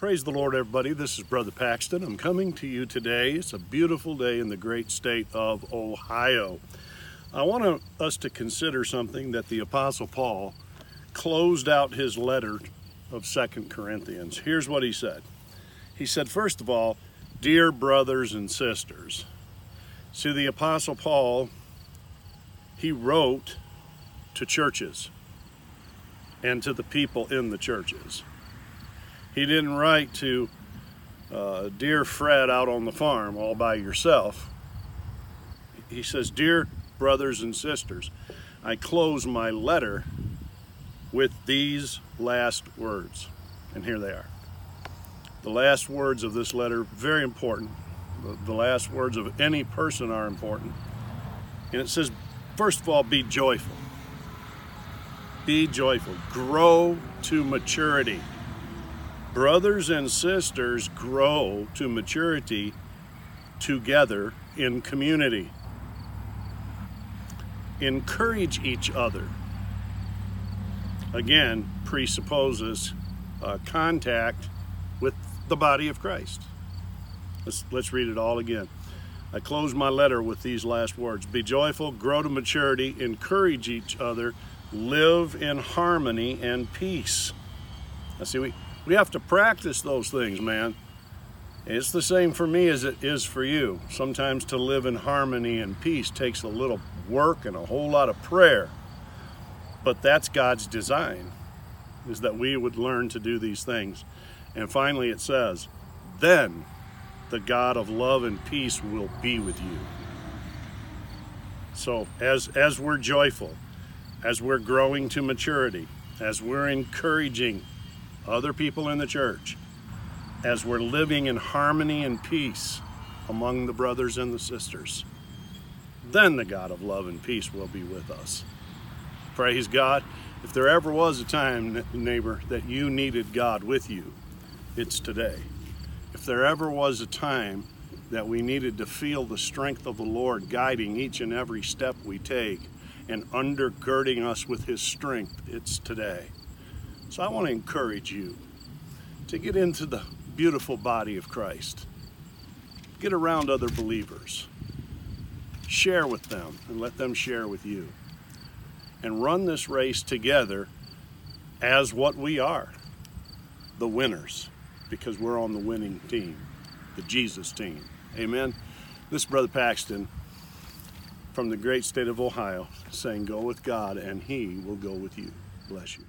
Praise the Lord, everybody. This is Brother Paxton. I'm coming to you today. It's a beautiful day in the great state of Ohio. I want us to consider something that the Apostle Paul closed out his letter of Second Corinthians. Here's what he said. He said, first of all, dear brothers and sisters. See, the Apostle Paul, he wrote to churches and to the people in the churches. He didn't write to uh, Dear Fred out on the farm all by yourself. He says, Dear brothers and sisters, I close my letter with these last words. And here they are. The last words of this letter, very important. The, the last words of any person are important. And it says, first of all, be joyful. Be joyful. Grow to maturity brothers and sisters grow to maturity together in community. Encourage each other. Again, presupposes uh, contact with the body of Christ. Let's, let's read it all again. I close my letter with these last words Be joyful, grow to maturity, encourage each other, live in harmony and peace. Now, see, we, we have to practice those things, man. It's the same for me as it is for you. Sometimes to live in harmony and peace takes a little work and a whole lot of prayer. But that's God's design, is that we would learn to do these things. And finally it says, then the God of love and peace will be with you. So as, as we're joyful, as we're growing to maturity, as we're encouraging other people in the church, as we're living in harmony and peace among the brothers and the sisters, then the God of love and peace will be with us. Praise God. If there ever was a time, neighbor, that you needed God with you, it's today. If there ever was a time that we needed to feel the strength of the Lord guiding each and every step we take and undergirding us with His strength, it's today. So I want to encourage you to get into the beautiful body of Christ. Get around other believers. Share with them and let them share with you. And run this race together as what we are the winners because we're on the winning team, the Jesus team. Amen. This Brother Paxton from the great state of Ohio saying, Go with God and He will go with you. Bless you.